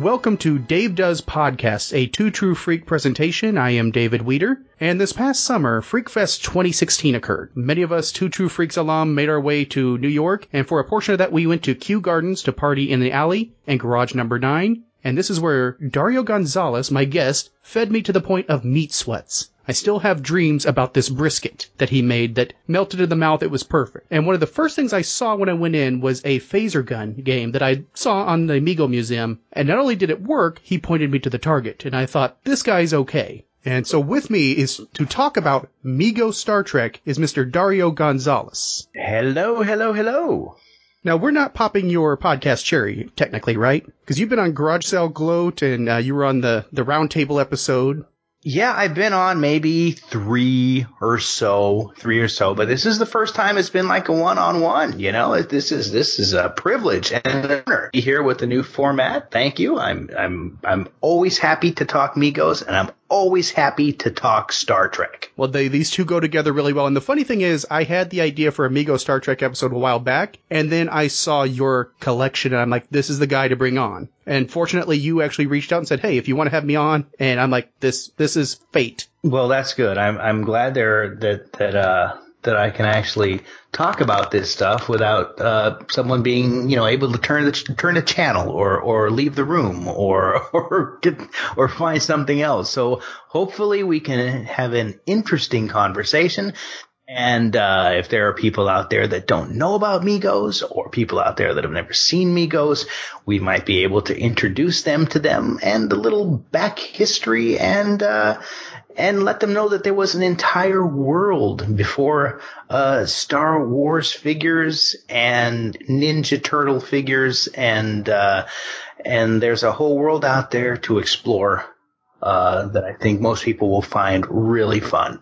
Welcome to Dave Does Podcasts, a Two True Freak presentation. I am David Weeder, and this past summer, FreakFest 2016 occurred. Many of us Two True Freaks alum made our way to New York, and for a portion of that, we went to Kew Gardens to party in the alley and garage number nine. And this is where Dario Gonzalez, my guest, fed me to the point of meat sweats. I still have dreams about this brisket that he made that melted in the mouth. It was perfect. And one of the first things I saw when I went in was a phaser gun game that I saw on the Mego Museum. And not only did it work, he pointed me to the target. And I thought, this guy's okay. And so with me is to talk about Mego Star Trek is Mr. Dario Gonzalez. Hello, hello, hello. Now we're not popping your podcast cherry, technically, right? Because you've been on Garage Sale Gloat and uh, you were on the the Roundtable episode. Yeah, I've been on maybe three or so, three or so, but this is the first time it's been like a one-on-one. You know, this is this is a privilege and an honor to be here with the new format. Thank you. I'm I'm I'm always happy to talk Megos, and I'm always happy to talk Star Trek. Well, they, these two go together really well. And the funny thing is, I had the idea for a Amigo Star Trek episode a while back, and then I saw your collection, and I'm like, this is the guy to bring on. And fortunately, you actually reached out and said, hey, if you want to have me on, and I'm like, this this is fate. Well, that's good. I'm I'm glad there that that uh that I can actually talk about this stuff without uh, someone being, you know, able to turn the turn the channel or or leave the room or or get or find something else. So hopefully we can have an interesting conversation. And uh, if there are people out there that don't know about Megos or people out there that have never seen Megos, we might be able to introduce them to them and a little back history and uh, and let them know that there was an entire world before uh, Star Wars figures and Ninja Turtle figures, and uh, and there's a whole world out there to explore uh, that I think most people will find really fun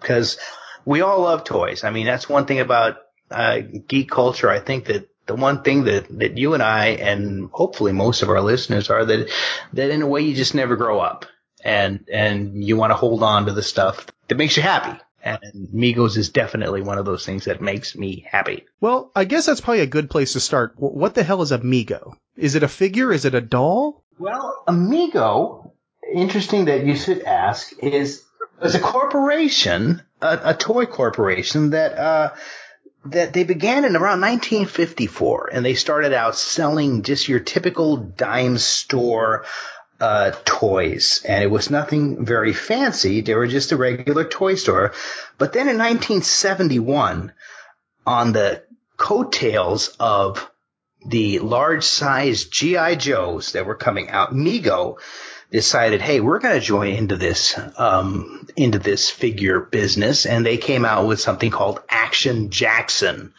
because we all love toys. I mean, that's one thing about uh, geek culture. I think that the one thing that, that you and I and hopefully most of our listeners are that that in a way you just never grow up and and you want to hold on to the stuff that makes you happy. And Megos is definitely one of those things that makes me happy. Well, I guess that's probably a good place to start. What the hell is a Mego? Is it a figure? Is it a doll? Well, Amigo, interesting that you should ask, is is a corporation, a, a toy corporation that uh, that they began in around 1954, and they started out selling just your typical dime store uh, toys, and it was nothing very fancy. They were just a regular toy store. But then in 1971, on the coattails of the large size GI Joes that were coming out, Mego decided, hey, we're going to join into this um, into this figure business, and they came out with something called Action Jackson,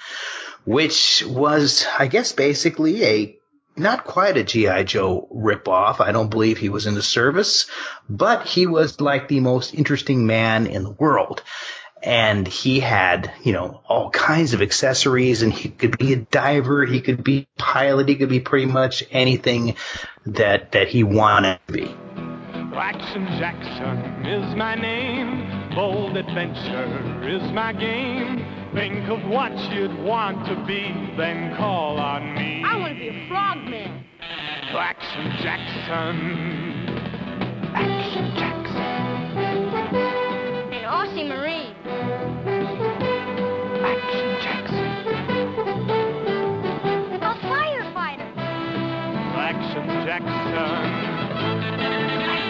which was, I guess, basically a not quite a G.I. Joe ripoff. I don't believe he was in the service, but he was like the most interesting man in the world. And he had, you know, all kinds of accessories and he could be a diver, he could be a pilot, he could be pretty much anything that, that he wanted to be. Action Jackson is my name, bold adventure is my game. Think of what you'd want to be, then call on me. I want to be a frogman. Action Jackson. Action Jackson. An Aussie Marine. Action Jackson. A firefighter. Action Jackson. Action Jackson.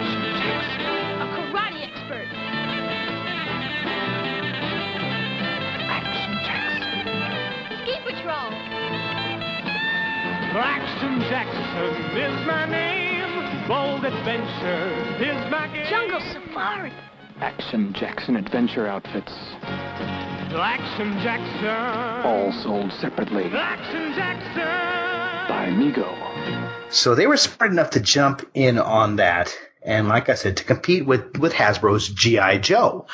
Action Jackson is my name. Bold adventure is my game. Jungle safari. Action Jackson Adventure Outfits. Action Jackson. All sold separately Action Jackson. by Mego. So they were smart enough to jump in on that, and like I said, to compete with with Hasbro's GI Joe,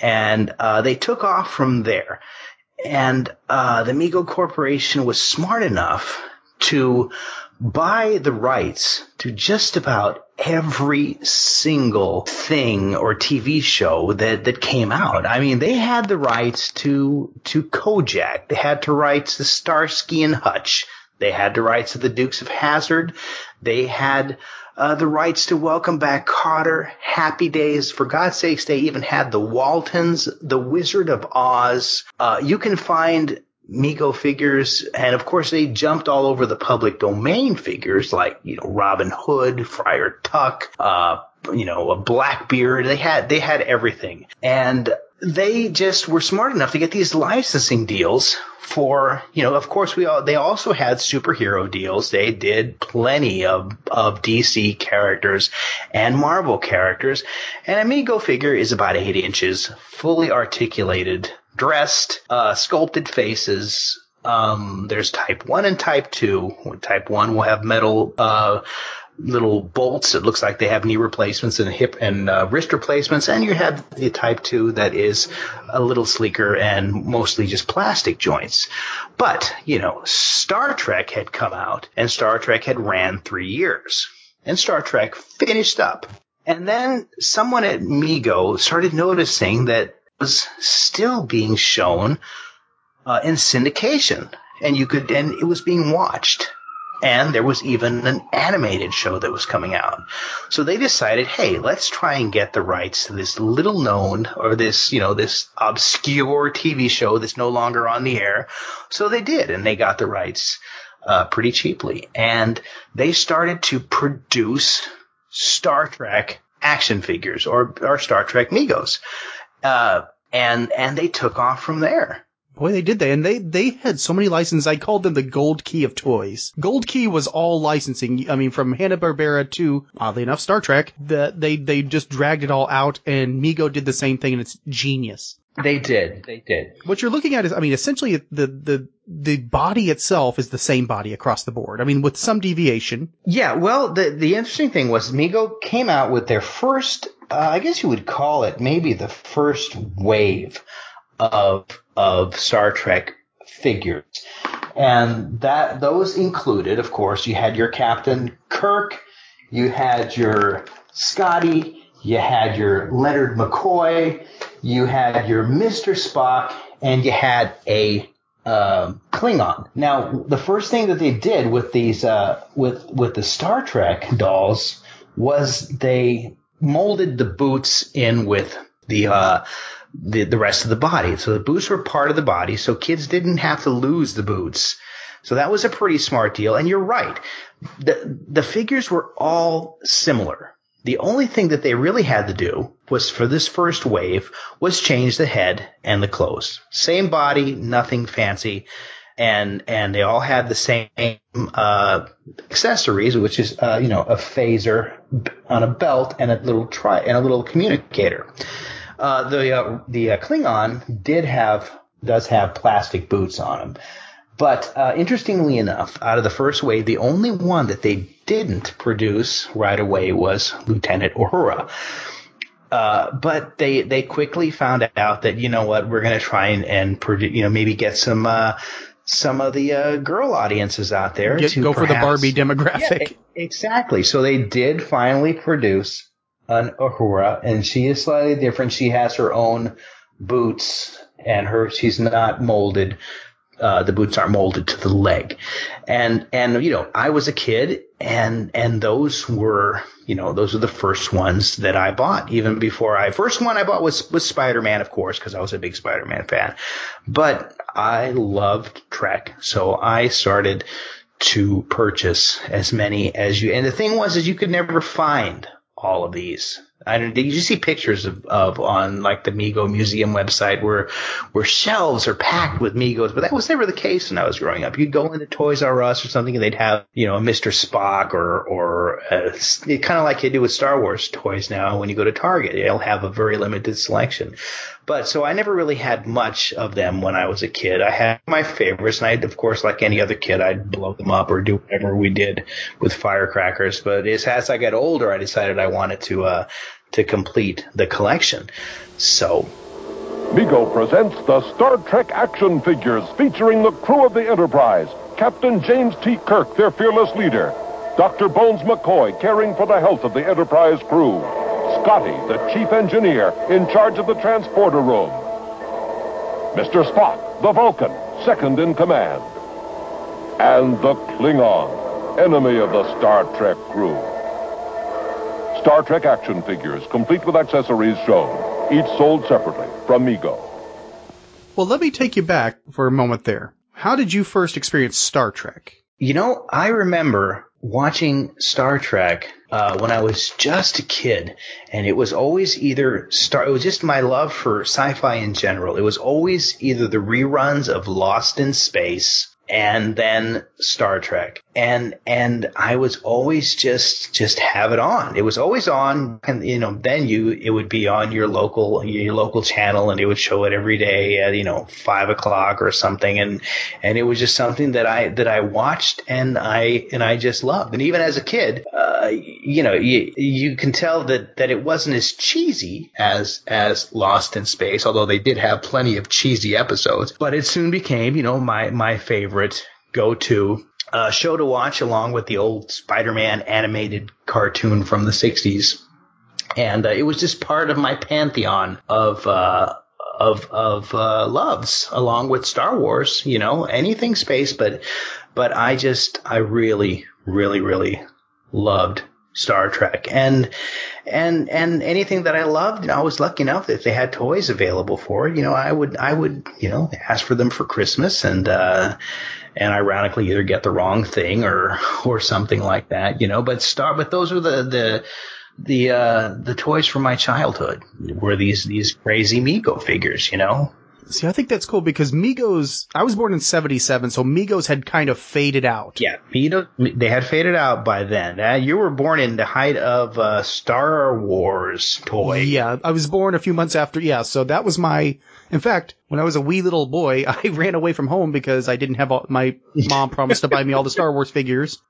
and uh, they took off from there. And uh, the Mego Corporation was smart enough to buy the rights to just about every single thing or TV show that, that came out. I mean, they had the rights to, to Kojak. They had the rights to Starsky and Hutch. They had the rights to the Dukes of Hazzard. They had uh, the rights to Welcome Back Kotter, Happy Days. For God's sakes, they even had the Waltons, The Wizard of Oz. Uh, you can find Mego figures, and of course they jumped all over the public domain figures like you know Robin Hood, Friar Tuck, uh, you know a Blackbeard. They had they had everything, and they just were smart enough to get these licensing deals for you know of course we all they also had superhero deals. They did plenty of of DC characters and Marvel characters. And a Mego figure is about 8 inches fully articulated dressed uh sculpted faces um there's type 1 and type 2 type 1 will have metal uh little bolts. It looks like they have knee replacements and hip and uh, wrist replacements. And you have the Type 2 that is a little sleeker and mostly just plastic joints. But, you know, Star Trek had come out and Star Trek had ran three years. And Star Trek finished up. And then someone at Mego started noticing that was still being shown uh, in syndication. And you could, and it was being watched and there was even an animated show that was coming out. So they decided, hey, let's try and get the rights to this little known or this, you know, this obscure TV show that's no longer on the air. So they did, and they got the rights uh, pretty cheaply, and they started to produce Star Trek action figures or or Star Trek Megos, uh, and and they took off from there. Boy, they did they, and they they had so many licenses. I called them the Gold Key of toys. Gold Key was all licensing. I mean, from Hanna Barbera to oddly enough Star Trek. That they they just dragged it all out, and Mego did the same thing, and it's genius. They did. They did. What you're looking at is, I mean, essentially the the the body itself is the same body across the board. I mean, with some deviation. Yeah, well, the the interesting thing was Mego came out with their first, uh, I guess you would call it maybe the first wave of of Star Trek figures, and that those included, of course, you had your Captain Kirk, you had your Scotty, you had your Leonard McCoy, you had your Mister Spock, and you had a um, Klingon. Now, the first thing that they did with these uh, with with the Star Trek dolls was they molded the boots in with the uh, the the rest of the body. So the boots were part of the body, so kids didn't have to lose the boots. So that was a pretty smart deal. And you're right, the the figures were all similar. The only thing that they really had to do was for this first wave was change the head and the clothes. Same body, nothing fancy. And, and they all had the same, uh, accessories, which is, uh, you know, a phaser on a belt and a little tri, and a little communicator. Uh, the, uh, the uh, Klingon did have, does have plastic boots on him. But uh, interestingly enough, out of the first wave, the only one that they didn't produce right away was Lieutenant Uhura. Uh, but they they quickly found out that you know what we're going to try and and you know maybe get some uh, some of the uh, girl audiences out there Get, to go for the Barbie demographic. e- exactly. So they did finally produce an Uhura, and she is slightly different. She has her own boots, and her she's not molded. Uh, the boots aren't molded to the leg, and and you know I was a kid, and and those were you know those were the first ones that I bought. Even before I first one I bought was was Spider Man, of course, because I was a big Spider Man fan. But I loved Trek, so I started to purchase as many as you. And the thing was, is you could never find all of these. I don't. You see pictures of, of on like the Mego Museum website where where shelves are packed with Megos? But that was never the case when I was growing up. You'd go into Toys R Us or something, and they'd have you know a Mr. Spock or or uh, kind of like you do with Star Wars toys now. When you go to Target, they'll have a very limited selection. But so I never really had much of them when I was a kid. I had my favorites, and I, of course, like any other kid, I'd blow them up or do whatever we did with firecrackers. But as, as I got older, I decided I wanted to uh, to complete the collection. So Mego presents the Star Trek action figures featuring the crew of the Enterprise. Captain James T. Kirk, their fearless leader. Dr. Bones McCoy, caring for the health of the Enterprise crew. Scotty, the chief engineer, in charge of the transporter room. Mr. Spock, the Vulcan, second in command. And the Klingon, enemy of the Star Trek crew. Star Trek action figures, complete with accessories shown, each sold separately from Mego. Well, let me take you back for a moment there. How did you first experience Star Trek? You know, I remember watching Star Trek uh, when I was just a kid, and it was always either Star. It was just my love for sci-fi in general. It was always either the reruns of Lost in Space and then Star Trek. And, and I was always just, just have it on. It was always on. And, you know, then you, it would be on your local, your local channel and it would show it every day at, you know, five o'clock or something. And, and it was just something that I, that I watched and I, and I just loved. And even as a kid, uh, you know, you, you can tell that, that it wasn't as cheesy as, as Lost in Space, although they did have plenty of cheesy episodes, but it soon became, you know, my, my favorite go to uh, show to watch along with the old Spider-Man animated cartoon from the 60s. And uh, it was just part of my pantheon of uh, of of uh, loves, along with Star Wars. You know, anything space, but but I just I really really really loved Star Trek and and and anything that I loved, know, I was lucky enough that if they had toys available for it, you know, I would I would you know ask for them for Christmas and uh, and ironically either get the wrong thing or or something like that, you know. But Star, but those were the the the uh, the toys from my childhood were these these crazy Mego figures, you know. See, I think that's cool because Megos, I was born in 77, so Megos had kind of faded out. Yeah, Mego, they had faded out by then. Uh, you were born in the height of uh, Star Wars toy. Yeah, I was born a few months after, yeah, so that was my, in fact, when I was a wee little boy, I ran away from home because I didn't have all, my mom promised to buy me all the Star Wars figures.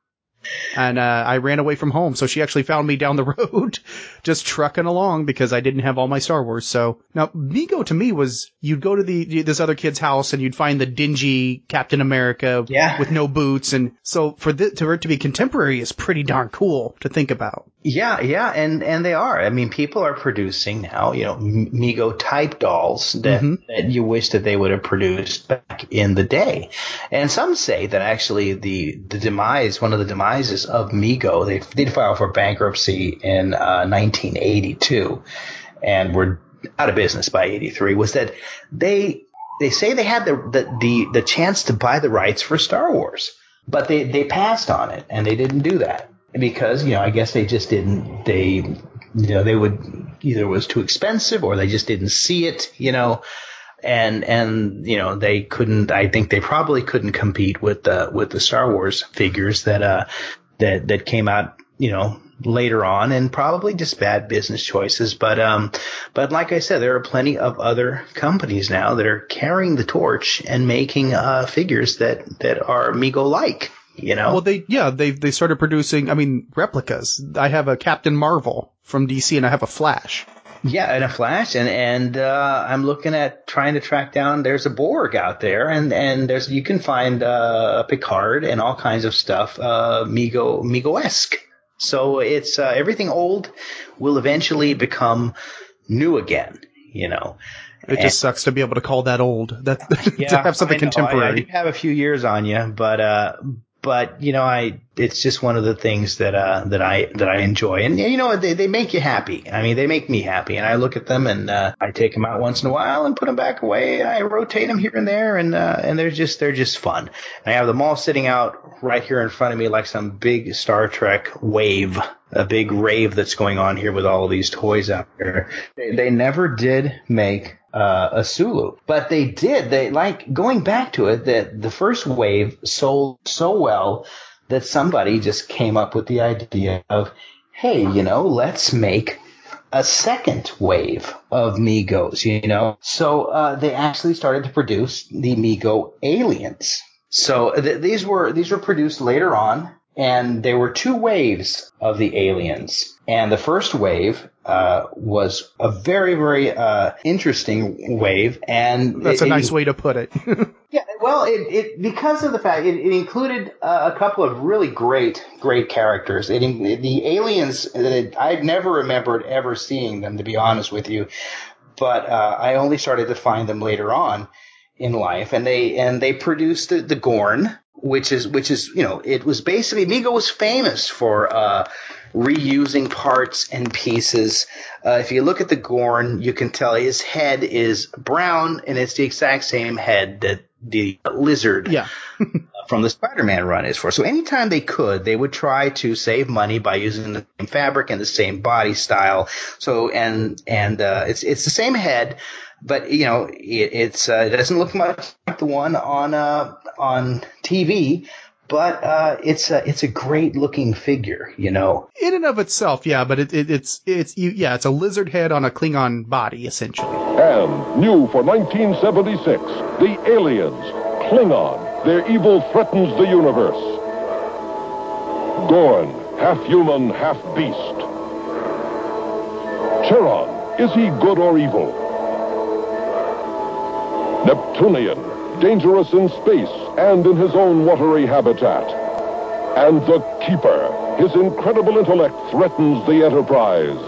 And uh, I ran away from home, so she actually found me down the road, just trucking along because I didn't have all my Star Wars. So now Mego to me was you'd go to the this other kid's house and you'd find the dingy Captain America Yeah. with no boots, and so for the, to it to be contemporary is pretty darn cool to think about. Yeah, yeah, and and they are. I mean, people are producing now, you know, Mego type dolls that Mhm. that you wish that they would have produced back in the day. And some say that actually the the demise, one of the of Mego, they did file for bankruptcy in uh, 1982, and were out of business by 83. Was that they they say they had the the the, the chance to buy the rights for Star Wars, but they they passed on it, and they didn't do that because you know I guess they just didn't they you know they would either it was too expensive or they just didn't see it you know and and you know they couldn't I think they probably couldn't compete with the with the Star Wars figures that uh that that came out you know later on and probably just bad business choices but um but like I said there are plenty of other companies now that are carrying the torch and making uh figures that that are Mego like you know Well, they yeah they they started producing. I mean replicas. I have a Captain Marvel from DC, and I have a Flash. Yeah, in a Flash, and and uh, I'm looking at trying to track down. There's a Borg out there, and and there's you can find uh, a Picard and all kinds of stuff, uh, Mego Mego esque. So it's uh, everything old will eventually become new again. You know. It just sucks to be able to call that old. That to have something I know. I- I, contemporary. do have a few years on you, but uh, but you know, I it's just one of the things that uh, that I that I enjoy, and you know, they they make you happy. I mean, they make me happy, and I look at them and uh, I take them out once in a while and put them back away. I rotate them here and there, and uh, and they're just they're just fun. And I have them all sitting out right here in front of me like some big Star Trek wave. A big rave that's going on here with all of these toys out there. They, they never did make uh, a Sulu. But they did. They like going back to it that the first wave sold so well that somebody just came up with the idea of, hey, you know, let's make a second wave of Megos, you know? So uh, they actually started to produce the Mego aliens. So th- these were these were produced later on, and there were two waves of the aliens. And the first wave uh, was a very, very uh, interesting wave, and That's it- a it- nice way to put it. yeah, well, it, it because of the fact it, it included uh, a couple of really great, great characters. It, the aliens, it, I'd never remembered ever seeing them, to be honest with you, but uh, I only started to find them later on in life, and they and they produced the, the Gorn, which is which is you know it was basically Mego was famous for uh, reusing parts and pieces. Uh, if you look at the Gorn, you can tell his head is brown, and it's the exact same head that the lizard yeah. from the Spider-Man run is for. So anytime they could, they would try to save money by using the same fabric and the same body style. So and and uh, it's it's the same head, but you know it, it's uh, it doesn't look much like the one on uh, on TV. But uh, it's a it's a great looking figure, you know. In and of itself, yeah, but it, it, it's it's you, yeah, it's a lizard head on a Klingon body essentially. And new for 1976, the aliens, Klingon. Their evil threatens the universe. Gorn, half human, half beast. Cheron, is he good or evil? Neptunian, dangerous in space and in his own watery habitat. And the Keeper, his incredible intellect threatens the Enterprise.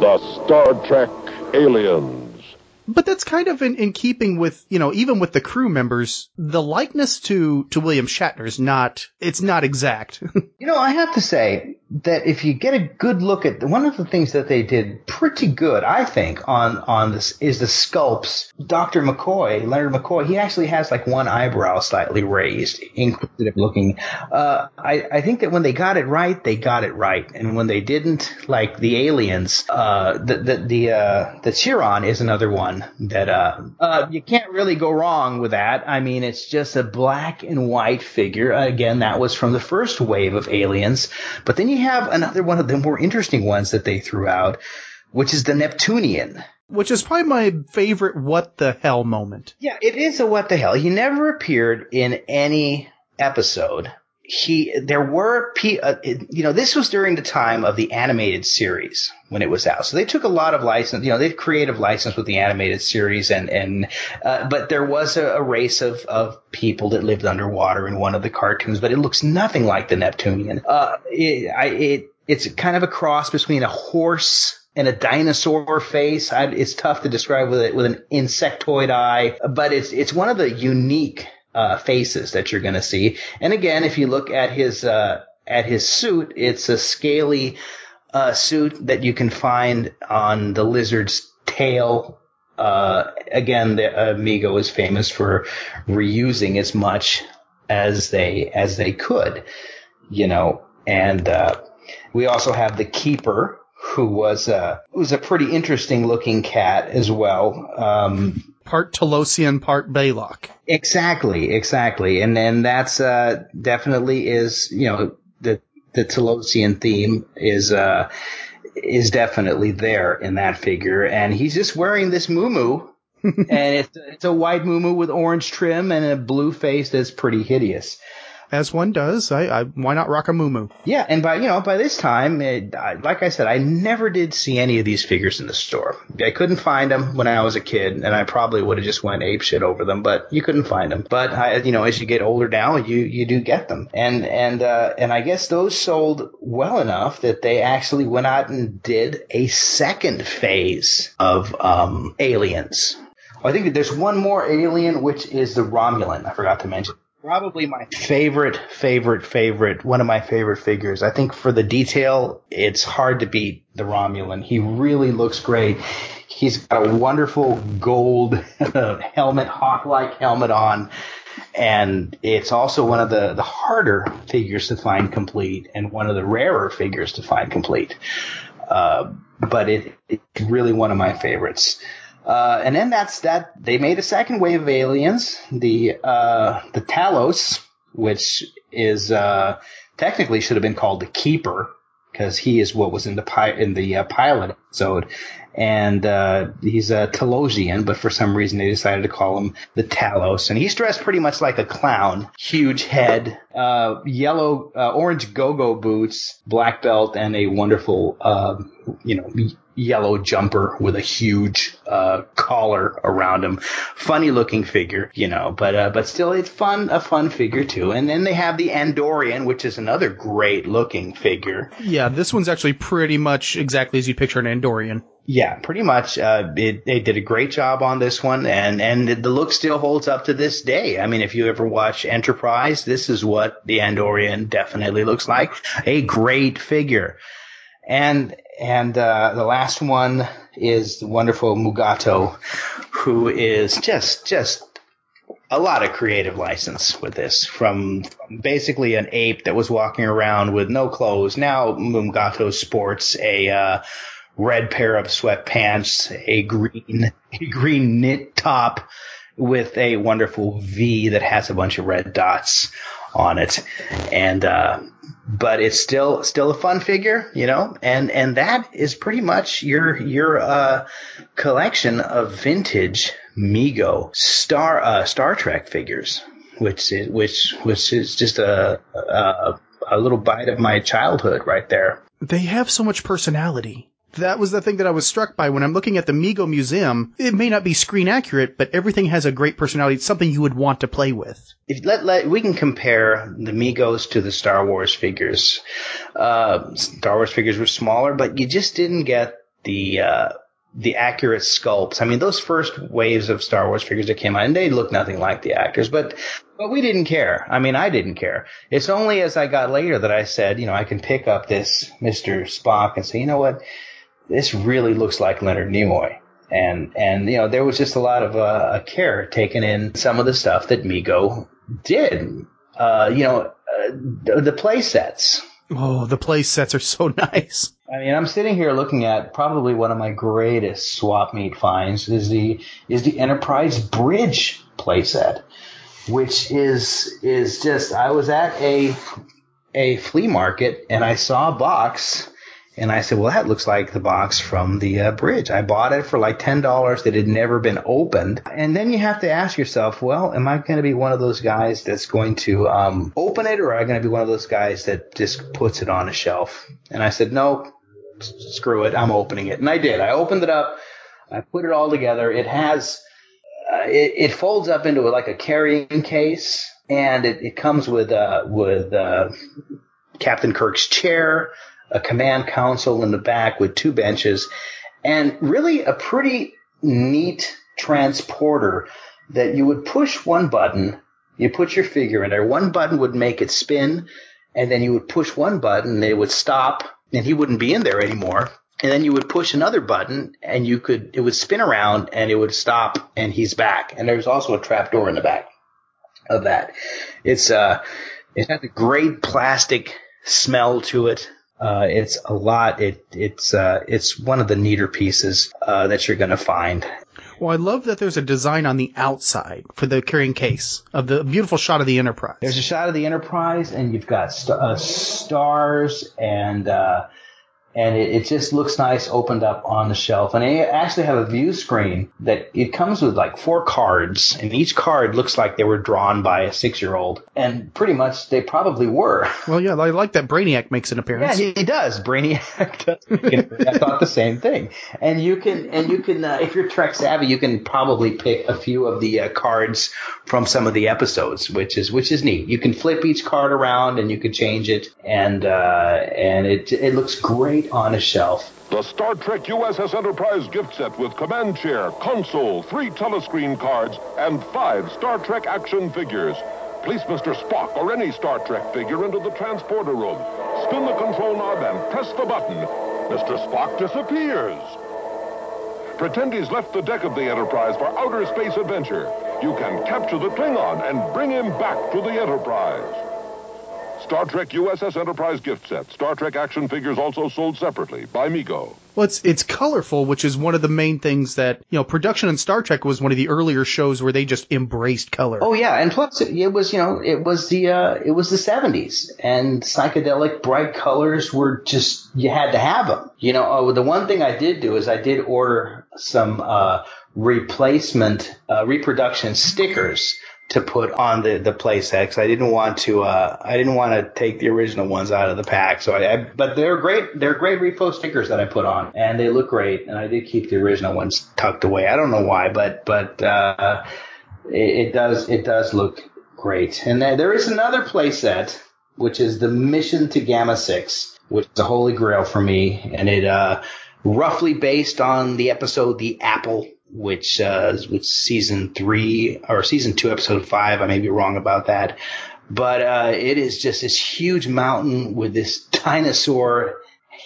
The Star Trek Aliens. But that's kind of in, in keeping with, you know, even with the crew members, the likeness to, to William Shatner is not, it's not exact. You know, I have to say that if you get a good look at one of the things that they did pretty good, I think, on on this is the sculpts. Dr. McCoy, Leonard McCoy, he actually has like one eyebrow slightly raised, inquisitive looking. Uh, I I think that when they got it right, they got it right, and when they didn't, like the aliens, uh, the the the uh, the Cheron is another one that uh, uh, you can't really go wrong with that. I mean, it's just a black and white figure. Again, that was from the first wave of aliens. But then you have another one of the more interesting ones that they threw out, which is the Neptunian. Which is probably my favorite what the hell moment. Yeah, it is a what the hell. He never appeared in any episode. He, there were, pe- uh, you know, this was during the time of the animated series when it was out. So they took a lot of license, you know, they creative license with the animated series and, and, uh, but there was a, a race of, of people that lived underwater in one of the cartoons, but it looks nothing like the Neptunian. Uh, it, I, it, it's kind of a cross between a horse and a dinosaur face. I, it's tough to describe with it with an insectoid eye, but it's it's one of the unique uh, faces that you're going to see. And again, if you look at his uh, at his suit, it's a scaly uh, suit that you can find on the lizard's tail. Uh, again, the Amigo is famous for reusing as much as they as they could, you know. And uh, we also have the keeper, who was uh, was a pretty interesting looking cat as well. Um, Part Talosian, part Balok. exactly, exactly, and and that's uh, definitely is you know the the Talosian theme is uh, is definitely there in that figure, and he's just wearing this muumuu. and it's it's a white muumuu with orange trim and a blue face that's pretty hideous. As one does. I, I why not rock a moo Yeah, and by you know by this time, it, I, like I said, I never did see any of these figures in the store. I couldn't find them when I was a kid, and I probably would have just went ape shit over them, but you couldn't find them. But I, you know, as you get older now, you you do get them, and and uh, and I guess those sold well enough that they actually went out and did a second phase of um, aliens. I think there's one more alien, which is the Romulan. I forgot to mention. Probably my favorite, favorite, favorite, one of my favorite figures. I think for the detail, it's hard to beat the Romulan. He really looks great. He's got a wonderful gold helmet, hawk-like helmet on. And it's also one of the, the harder figures to find complete and one of the rarer figures to find complete. Uh, but it, it's really one of my favorites. Uh, and then that's that. They made a second wave of aliens, the uh, the Talos, which is uh, technically should have been called the Keeper because he is what was in the pi- in the uh, pilot episode, and uh, he's a Talosian, but for some reason they decided to call him the Talos, and he's dressed pretty much like a clown, huge head, uh, yellow, orange go-go boots, black belt, and a wonderful, uh, you know, yellow jumper with a huge uh, collar around him. Funny looking figure, you know, but uh, but still it's fun, a fun figure too. And then they have the Andorian, which is another great looking figure. Yeah, this one's actually pretty much exactly as you picture an Andorian. Yeah, pretty much. Uh, it, they did a great job on this one, and and the look still holds up to this day. I mean, if you ever watch Enterprise, this is what the Andorian definitely looks like. A great figure. And and uh, the last one is the wonderful Mugato, who is just just a lot of creative license with this. From basically an ape that was walking around with no clothes. Now Mugato sports a uh, red pair of sweatpants, a green a green knit top with a wonderful V that has a bunch of red dots on it, and uh, but it's still still a fun figure, you know, and and that is pretty much your your uh, collection of vintage Mego Star uh, Star Trek figures, which is which which is just a, a a little bite of my childhood right there. They have so much personality. That was the thing that I was struck by when I'm looking at the Mego Museum. It may not be screen accurate, but everything has a great personality. It's something you would want to play with. If let, let we can compare the Megos to the Star Wars figures. Uh, Star Wars figures were smaller, but you just didn't get the uh, the accurate sculpts. I mean, those first waves of Star Wars figures that came out, and they looked nothing like the actors, but but we didn't care. I mean, I didn't care. It's only as I got later that I said, you know, I can pick up this Mister Spock and say, you know what this really looks like Leonard Nimoy. And, and, you know, there was just a lot of, uh, care taken in some of the stuff that Mego did. Uh, you know, uh, the, the play sets. Oh, the play sets are so nice. I mean, I'm sitting here looking at probably one of my greatest swap meet finds is the, is the Enterprise Bridge playset, which is, is just, I was at a, a flea market and I saw a box and I said, well, that looks like the box from the uh, bridge. I bought it for like $10 that had never been opened. And then you have to ask yourself, well, am I going to be one of those guys that's going to um, open it or am I going to be one of those guys that just puts it on a shelf? And I said, no, screw it. I'm opening it. And I did. I opened it up. I put it all together. It has, uh, it, it, folds up into like a carrying case and it, it comes with, uh, with, uh, Captain Kirk's chair, a command console in the back with two benches, and really a pretty neat transporter that you would push one button, you put your figure in there, one button would make it spin, and then you would push one button and it would stop, and he wouldn't be in there anymore. And then you would push another button and you could, it would spin around and it would stop and he's back. And there's also a trap door in the back of that. It's, uh, it has a great plastic smell to it. Uh, it's a lot. It it's uh, it's one of the neater pieces uh, that you're going to find. Well, I love that there's a design on the outside for the carrying case of the beautiful shot of the Enterprise. There's a shot of the Enterprise, and you've got st- uh, stars and uh, and it, it, just looks nice opened up on the shelf. And they actually have a view screen that it comes with like four cards, and each card looks like they were drawn by a six year old. And pretty much they probably were. Well, yeah, I like that Brainiac makes an appearance. Yeah, he, does. Brainiac does. I thought the same thing. And you can, and you can, uh, if you're Trek savvy, you can probably pick a few of the uh, cards from some of the episodes, which is which is neat. You can flip each card around and you can change it, and uh, and it it looks great on a shelf. The Star Trek USS Enterprise gift set with command chair, console, three telescreen cards, and five Star Trek action figures. Place Mr. Spock or any Star Trek figure into the transporter room. Spin the control knob and press the button. Mr. Spock disappears. Pretend he's left the deck of the Enterprise for outer space adventure. You can capture the Klingon and bring him back to the Enterprise. Star Trek USS Enterprise gift set. Star Trek action figures also sold separately by Mego. Well, it's it's colorful, which is one of the main things that you know. Production in Star Trek was one of the earlier shows where they just embraced color. Oh yeah, and plus it, it was you know it was the uh, it was the seventies, and psychedelic bright colors were just you had to have them. You know, oh, the one thing I did do is I did order some uh, replacement uh, reproduction stickers to put on the the because I didn't want to uh, I didn't want to take the original ones out of the pack. So I, I, but they're great they're great repo stickers that I put on and they look great and I did keep the original ones tucked away. I don't know why, but but uh, it, it does it does look great. And there is another playset which is the Mission to Gamma Six, which is a holy grail for me, and it uh, roughly based on the episode The Apple which uh, which season three or season two, episode five. I may be wrong about that, but uh, it is just this huge mountain with this dinosaur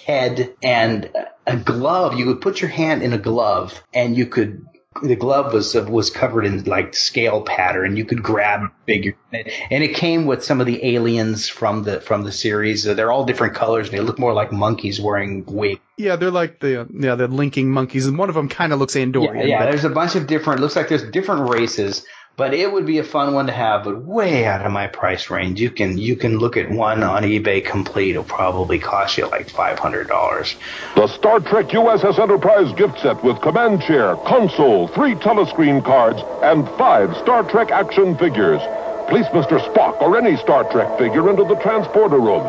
head and a glove. You could put your hand in a glove and you could. The glove was was covered in like scale pattern. You could grab figure, and it came with some of the aliens from the from the series. They're all different colors. They look more like monkeys wearing wigs. Yeah, they're like the yeah the linking monkeys, and one of them kind of looks Andorian. Yeah, yeah but- there's a bunch of different. Looks like there's different races, but it would be a fun one to have. But way out of my price range. You can you can look at one on eBay complete. It'll probably cost you like five hundred dollars. The Star Trek USS Enterprise gift set with command chair, console, three telescreen cards, and five Star Trek action figures. Place Mr. Spock or any Star Trek figure into the transporter room.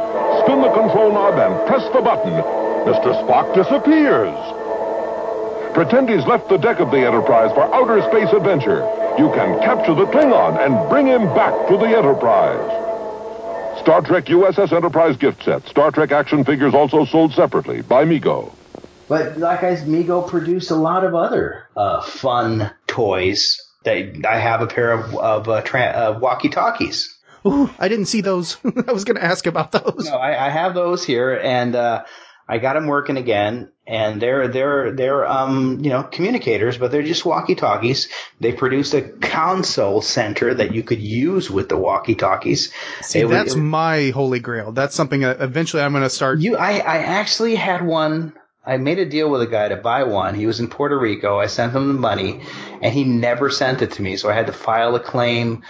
Spin the control knob and press the button. Mr. Spock disappears. Pretend he's left the deck of the Enterprise for outer space adventure. You can capture the Klingon and bring him back to the Enterprise. Star Trek USS Enterprise gift set. Star Trek action figures also sold separately by Mego. But like I, said, Mego produced a lot of other uh, fun toys. That I have a pair of, of uh, tra- uh, walkie-talkies. Ooh, I didn't see those. I was going to ask about those. No, I, I have those here, and uh, I got them working again. And they're they're they're um you know communicators, but they're just walkie-talkies. They produced a console center that you could use with the walkie-talkies. See, It that's it- my holy grail. That's something that eventually I'm going to start. You, I, I actually had one. I made a deal with a guy to buy one. He was in Puerto Rico. I sent him the money, and he never sent it to me. So I had to file a claim,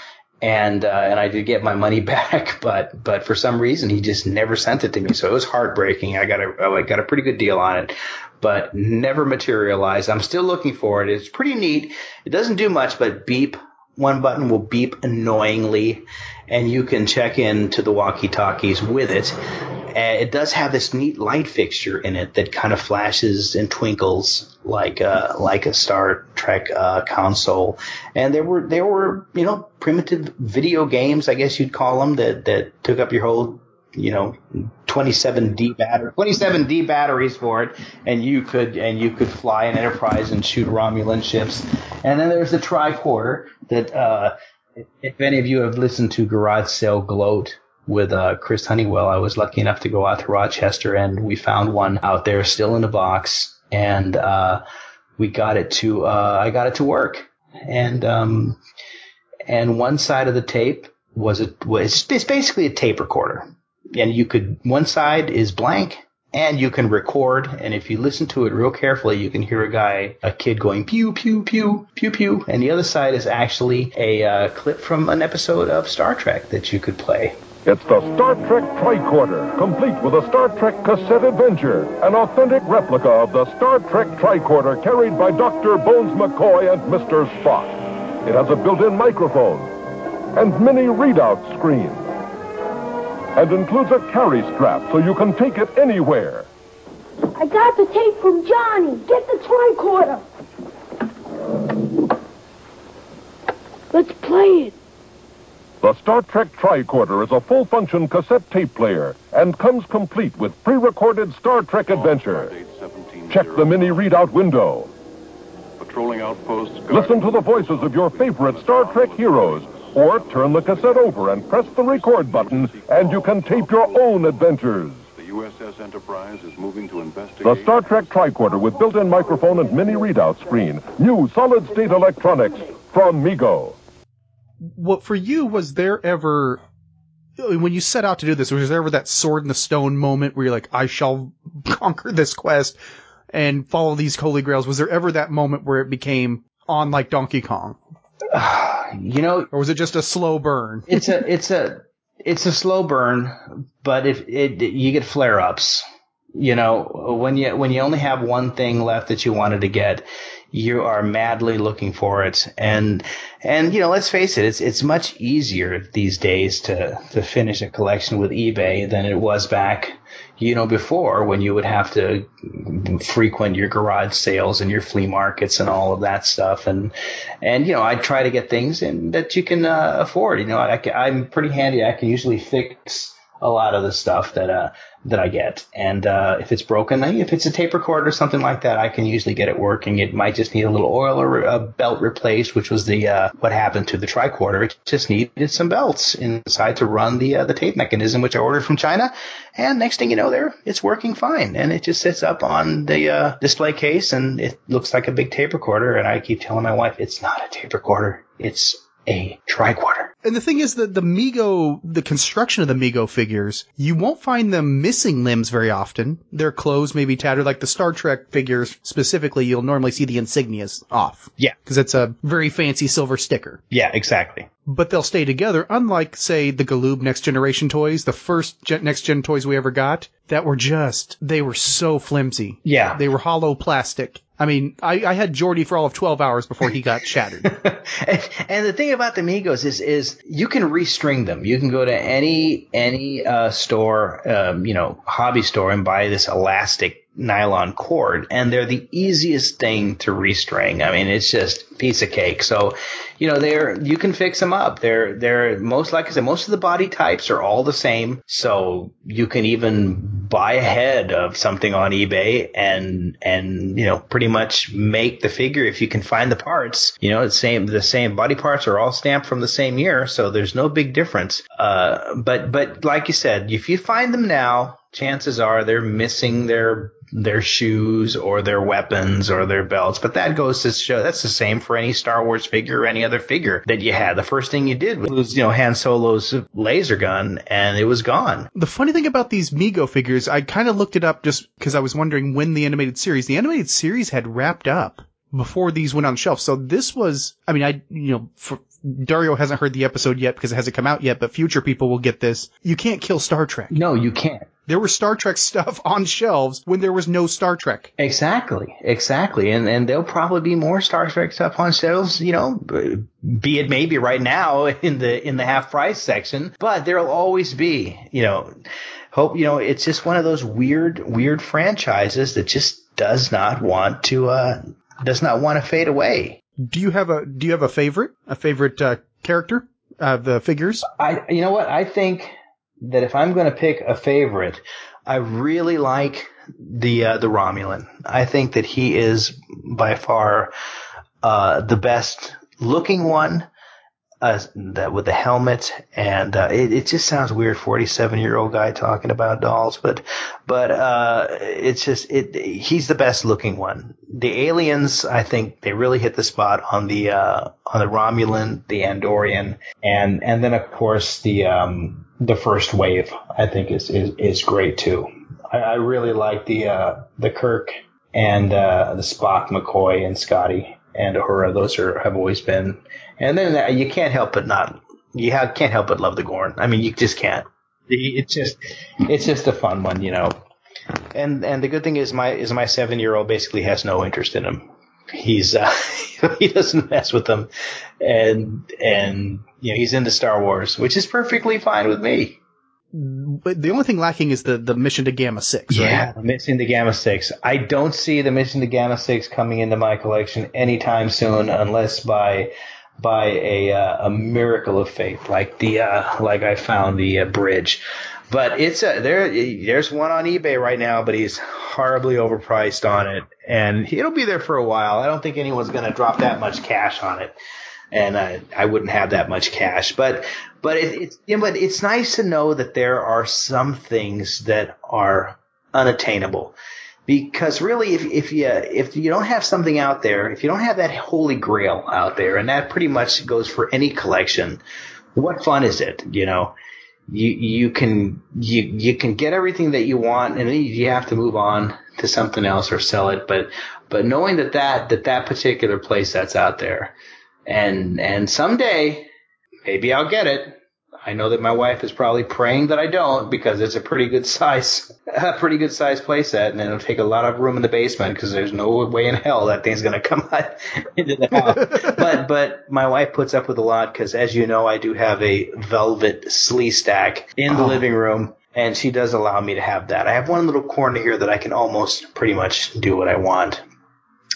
and uh, and I did get my money back. But but for some reason, he just never sent it to me. So it was heartbreaking. I got a I got a pretty good deal on it, but never materialized. I'm still looking for it. It's pretty neat. It doesn't do much, but beep. One button will beep annoyingly, and you can check in to the walkie-talkies with it. Uh, it does have this neat light fixture in it that kind of flashes and twinkles like a like a Star Trek uh, console. And there were there were you know primitive video games, I guess you'd call them, that that took up your whole you know 27D battery 27D batteries for it, and you could and you could fly an Enterprise and shoot Romulan ships. And then there's the tricorder that uh, if any of you have listened to Garage Sale Gloat with uh, Chris Honeywell, I was lucky enough to go out to Rochester and we found one out there still in a box, and uh, we got it to uh, I got it to work, and um, and one side of the tape was a was it's basically a tape recorder, and you could one side is blank. And you can record, and if you listen to it real carefully, you can hear a guy, a kid going pew pew pew pew pew, and the other side is actually a uh, clip from an episode of Star Trek that you could play. It's the Star Trek Tricorder, complete with a Star Trek cassette adventure, an authentic replica of the Star Trek Tricorder carried by Dr. Bones McCoy and Mr. Spock. It has a built-in microphone and mini readout screen, and includes a carry strap so you can take it anywhere. I got the tape from Johnny. Get the tricorder. Let's play it. The Star Trek Tricorder is a full-function cassette tape player and comes complete with pre-recorded Star Trek adventure. Check the mini readout window. Patrolling outposts. Listen to the voices of your favorite Star Trek heroes Or turn the cassette over and press the record button, and you can tape your own adventures. The USS Enterprise is moving to investigate. The Star Trek tricorder with built-in microphone and mini readout screen. New solid-state electronics from Mego. What for you was there ever when you set out to do this? Was there ever that sword in the stone moment where you're like, I shall conquer this quest and follow these holy grails? Was there ever that moment where it became on like Donkey Kong, You know, or was it just a slow burn? it's a it's a it's a slow burn, but if it you get flare ups. You know, when you when you only have one thing left that you wanted to get, you are madly looking for it. And and you know, let's face it, it's it's much easier these days to to finish a collection with eBay than it was back you know before when you would have to frequent your garage sales and your flea markets and all of that stuff. And and you know I try to get things in that you can uh, afford. You know I, I'm pretty handy. I can usually fix a lot of the stuff that uh that I get. And uh, if it's broken, if it's a tape recorder or something like that, I can usually get it working. It might just need a little oil or a belt replaced, which was the uh, what happened to the tricorder. It just needed some belts inside to run the uh, the tape mechanism, which I ordered from China. And next thing you know, there it's working fine, and it just sits up on the uh, display case, and it looks like a big tape recorder. And I keep telling my wife, it's not a tape recorder, it's a tricorder. And the thing is that the Mego, the construction of the Mego figures, you won't find them missing limbs very often. Their clothes may be tattered, like the Star Trek figures specifically. You'll normally see the insignias off. Yeah. because it's a very fancy silver sticker. Yeah, exactly. But they'll stay together, unlike, say, the Galoob Next Generation toys, the first gen- Next Gen toys we ever got, that were just, they were so flimsy. Yeah. They were hollow plastic. I mean, I, I had Geordi for all of 12 hours before he got shattered. and, and the thing about the Megos is, is you can restring them. You can go to any any uh, store, um, you know, hobby store, and buy this elastic nylon cord, and they're the easiest thing to restring. I mean, it's just piece of cake. So, you know, they're you can fix them up. They're they're most like I said, most of the body types are all the same. So you can even buy ahead of something on eBay and and you know pretty much make the figure if you can find the parts. You know, the same the same body parts are all stamped from the same year, so there's no big difference. Uh, but but like you said, if you find them now, chances are they're missing their their shoes or their weapons or their belts. But that goes to show that's the same for any Star Wars figure or any other figure that you had. The first thing you did was, you know, Han Solo's laser gun and it was gone. The funny thing about these Mego figures, I kind of looked it up just because I was wondering when the animated series, the animated series had wrapped up before these went on the shelf. So this was, I mean, I, you know, for, Dario hasn't heard the episode yet because it hasn't come out yet, but future people will get this. You can't kill Star Trek. No, you can't. There was Star Trek stuff on shelves when there was no Star Trek. Exactly, exactly, and and there'll probably be more Star Trek stuff on shelves, you know, be it maybe right now in the in the half price section, but there'll always be, you know, hope you know it's just one of those weird weird franchises that just does not want to uh does not want to fade away. Do you have a Do you have a favorite? A favorite uh, character? Uh, the figures? I you know what I think that if I'm going to pick a favorite, I really like the uh, the Romulan. I think that he is by far uh, the best looking one. Uh, that with the helmet and uh, it, it just sounds weird 47 year old guy talking about dolls but but uh, it's just it he's the best looking one the aliens i think they really hit the spot on the uh, on the romulan the andorian and and then of course the um, the first wave i think is is, is great too I, I really like the uh, the kirk and uh, the spock mccoy and scotty and Uhura. Those are have always been. And then uh, you can't help but not you have, can't help but love the Gorn. I mean, you just can't. It's just it's just a fun one, you know. And and the good thing is my is my seven year old basically has no interest in him. He's uh, he doesn't mess with them, and and you know he's into Star Wars, which is perfectly fine with me. But the only thing lacking is the, the mission to Gamma 6, right? Yeah, the mission to Gamma 6. I don't see the mission to Gamma 6 coming into my collection anytime soon unless by by a uh, a miracle of fate like the uh, like I found the uh, bridge. But it's a there there's one on eBay right now, but he's horribly overpriced on it and it'll be there for a while. I don't think anyone's going to drop that much cash on it. and I, I wouldn't have that much cash. But but it, it's you know, but it's nice to know that there are some things that are unattainable. Because really, if, if you if you don't have something out there, if you don't have that holy grail out there, and that pretty much goes for any collection, what fun is it? You know, you you can you you can get everything that you want, and then you have to move on to something else or sell it. But but knowing that that that that particular place that's out there, and and someday maybe I'll get it. I know that my wife is probably praying that I don't because it's a pretty good size, a pretty good size playset, and it'll take a lot of room in the basement because there's no way in hell that thing's gonna come out into the house. but but my wife puts up with a lot because, as you know, I do have a velvet Sleestak in the Oh. living room. And she does allow me to have that. I have one little corner here that I can almost pretty much do what I want.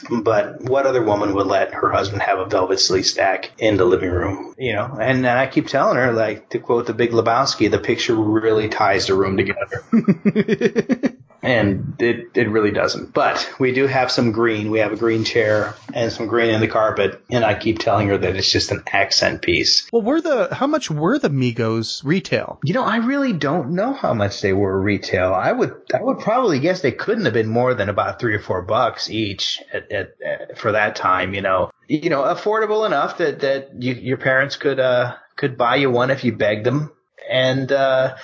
But what other woman would let her husband have a velvet Sleestak in the living room? You know, and, and I keep telling her, like, to quote the Big Lebowski, the picture really ties the room together. and it, it really doesn't. But we do have some green. We have a green chair and some green in the carpet. And I keep telling her that it's just an accent piece. well, were the how much were the Megos retail? You know, I really don't know how much they were retail. I would, I would probably guess they couldn't have been more than about three or four bucks each at, at, at for that time. You know, you know, affordable enough that that you, your parents could uh could buy you one if you begged them, and uh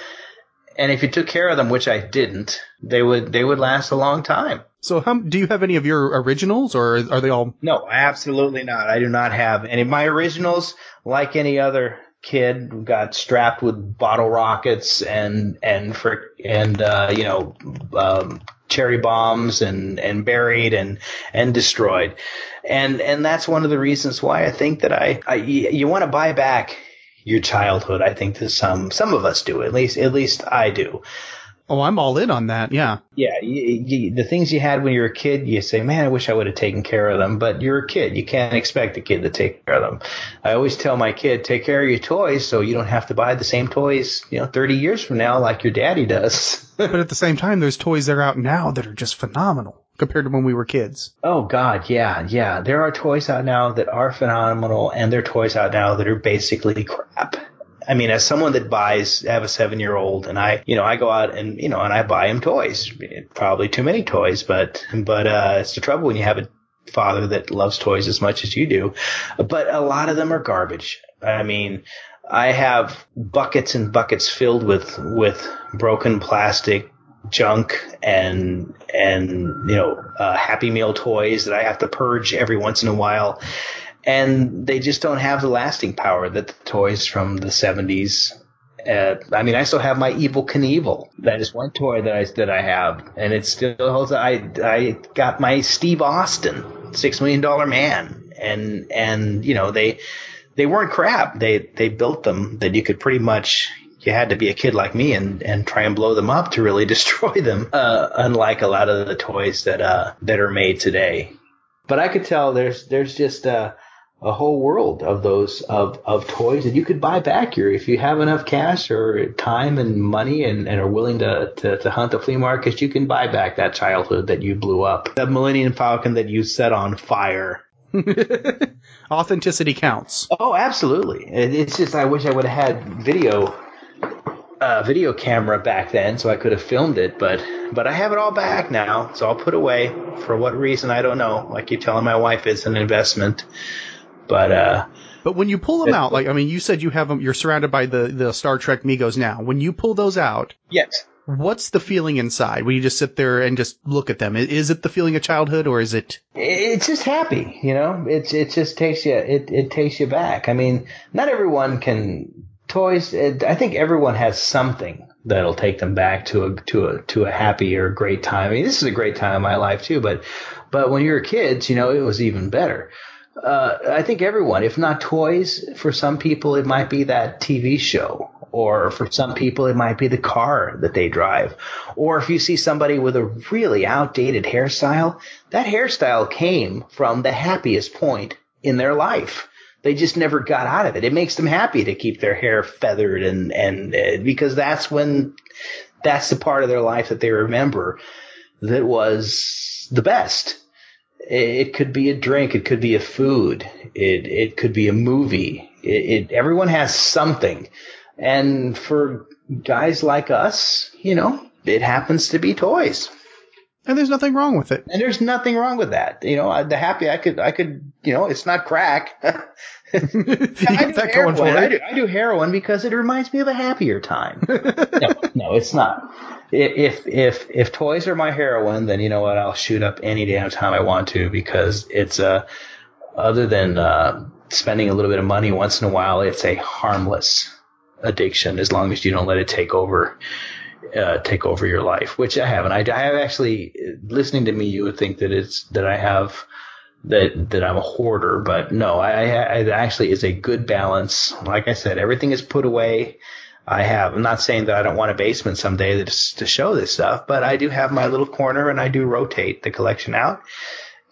and if you took care of them, which I didn't, they would they would last a long time. So, how do you have any of your originals, or are they all? No, absolutely not. I do not have any. of My originals, like any other kid, got strapped with bottle rockets and and for and uh, you know um, cherry bombs and and buried and and destroyed, and and that's one of the reasons why I think that I, I you, you want to buy back your childhood. I think that some some of us do. At least at least I do. Oh, I'm all in on that. Yeah. Yeah, you, you, the things you had when you were a kid, you say, "Man, I wish I would have taken care of them." But you're a kid; you can't expect a kid to take care of them. I always tell my kid, "Take care of your toys, so you don't have to buy the same toys, you know, 30 years from now, like your daddy does." But at the same time, there's toys that are out now that are just phenomenal compared to when we were kids. oh God, yeah, yeah. There are toys out now that are phenomenal, and there are toys out now that are basically crap. I mean, as someone that buys, I have a seven year old and I, you know, I go out and, you know, and I buy him toys. Probably too many toys, but, but, uh, it's the trouble when you have a father that loves toys as much as you do. But a lot of them are garbage. I mean, I have buckets and buckets filled with, with broken plastic junk and, and, you know, uh, Happy Meal toys that I have to purge every once in a while and they just don't have the lasting power that the toys from the 70s. Uh, I mean, I still have my Evel Knievel. That is one toy that I that I have, and it still holds. I I got my Steve Austin Six Million Dollar Man, and and you know they they weren't crap. They they built them that you could pretty much. You had to be a kid like me and, and try and blow them up to really destroy them. Uh, unlike a lot of the toys that uh, that are made today. But I could tell there's there's just uh, a whole world of those of, of toys that you could buy back here if you have enough cash or time and money and, and are willing to, to, to hunt the flea markets you can buy back that childhood that you blew up that millennium falcon that you set on fire Authenticity counts. oh absolutely it's just i wish i would have had video uh, video camera back then so i could have filmed it but but i have it all back now it's all put away for what reason i don't know i keep telling my wife it's an investment but uh But when you pull them out, like I mean, you said you have them. You're surrounded by the the Star Trek Megos now. When you pull those out, yes what's the feeling inside when you just sit there and just look at them? Is it the feeling of childhood, or is it? it's just happy, you know. It's it just takes you it it takes you back. I mean, not everyone can toys. It, I think everyone has something that'll take them back to a to a to a happy or great time. I mean, this is a great time in my life too, but but when you were kids, you know, it was even better. Uh, I think everyone, if not toys, for some people it might be that TV show, or for some people it might be the car that they drive, or if you see somebody with a really outdated hairstyle, that hairstyle came from the happiest point in their life. They just never got out of it. It makes them happy to keep their hair feathered and and uh, because that's when that's the part of their life that they remember that was the best It, it could be a drink. It could be a food. It it could be a movie. It, it everyone has something, and for guys like us, you know, it happens to be toys. And there's nothing wrong with it. And there's nothing wrong with that. You know, the happy I could I could you know it's not crack. I do that going for heroin. I do, I do heroin because it reminds me of a happier time. no, no, it's not. If if if toys are my heroin, then you know what? I'll shoot up any damn time I want to because it's uh other than uh, spending a little bit of money once in a while, it's a harmless addiction as long as you don't let it take over uh, take over your life, which I haven't. I, I have actually listening to me, you would think that it's that I have that that I'm a hoarder, but no, I, I it actually is a good balance. Like I said, everything is put away. I have. I'm not saying that I don't want a basement someday to show this stuff, but I do have my little corner, and I do rotate the collection out.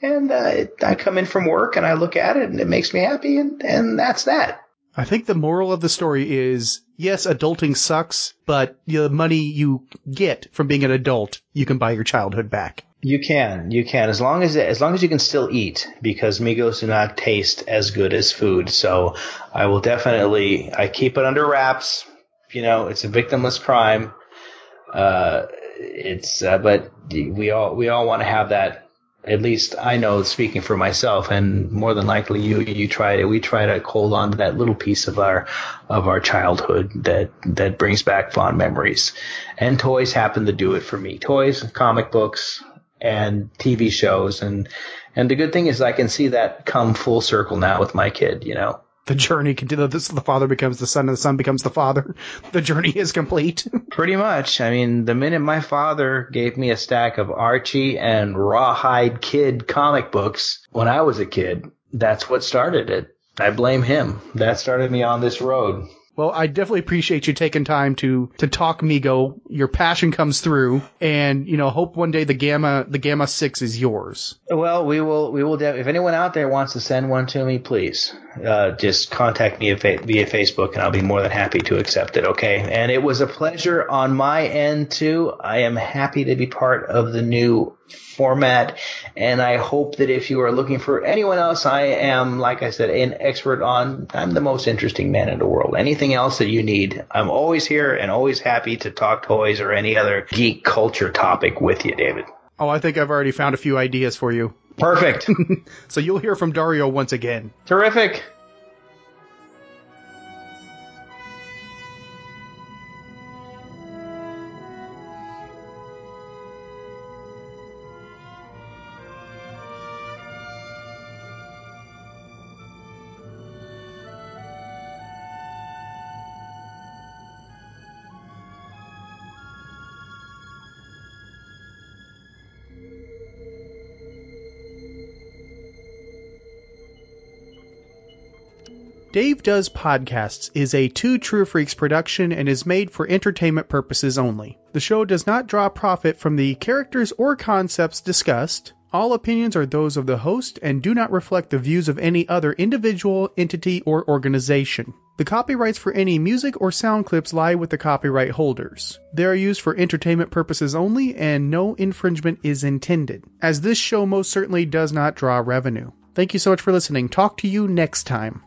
And uh, I come in from work, and I look at it, and it makes me happy, and and that's that. I think the moral of the story is yes, adulting sucks, but the money you get from being an adult, you can buy your childhood back. You can, you can, as long as as long as you can still eat, because Megos do not taste as good as food. So I will definitely, I keep it under wraps. You know, it's a victimless crime. Uh, it's, uh, but we all we all want to have that. At least I know, speaking for myself, and more than likely you, you try to, we try to hold on to that little piece of our, of our childhood that, that brings back fond memories. And toys happen to do it for me. Toys, comic books, and TV shows and and the good thing is I can see that come full circle now with my kid, you know. The journey continue. This the father becomes the son, and the son becomes the father. The journey is complete. Pretty much. I mean, the minute my father gave me a stack of Archie and Rawhide Kid comic books when I was a kid, that's what started it. I blame him. That started me on this road. Well, I definitely appreciate you taking time to to talk Mego. Your passion comes through, and you know, hope one day the Gamma the Gamma Six is yours. Well, we will. We will. De- if anyone out there wants to send one to me, please uh, just contact me via, via Facebook, and I'll be more than happy to accept it. Okay. And it was a pleasure on my end too. I am happy to be part of the new format, and I hope that if you are looking for anyone else, I am, like I said, an expert on. I'm the most interesting man in the world. Anything else that you need, I'm always here and always happy to talk toys or any other geek culture topic with you, David. Oh, I think I've already found a few ideas for you. Perfect. So you'll hear from Dario once again. Terrific. Dave Does Podcasts is a Two True Freaks production and is made for entertainment purposes only. The show does not draw profit from the characters or concepts discussed. All opinions are those of the host and do not reflect the views of any other individual, entity, or organization. The copyrights for any music or sound clips lie with the copyright holders. They are used for entertainment purposes only and no infringement is intended, as this show most certainly does not draw revenue. Thank you so much for listening. Talk to you next time.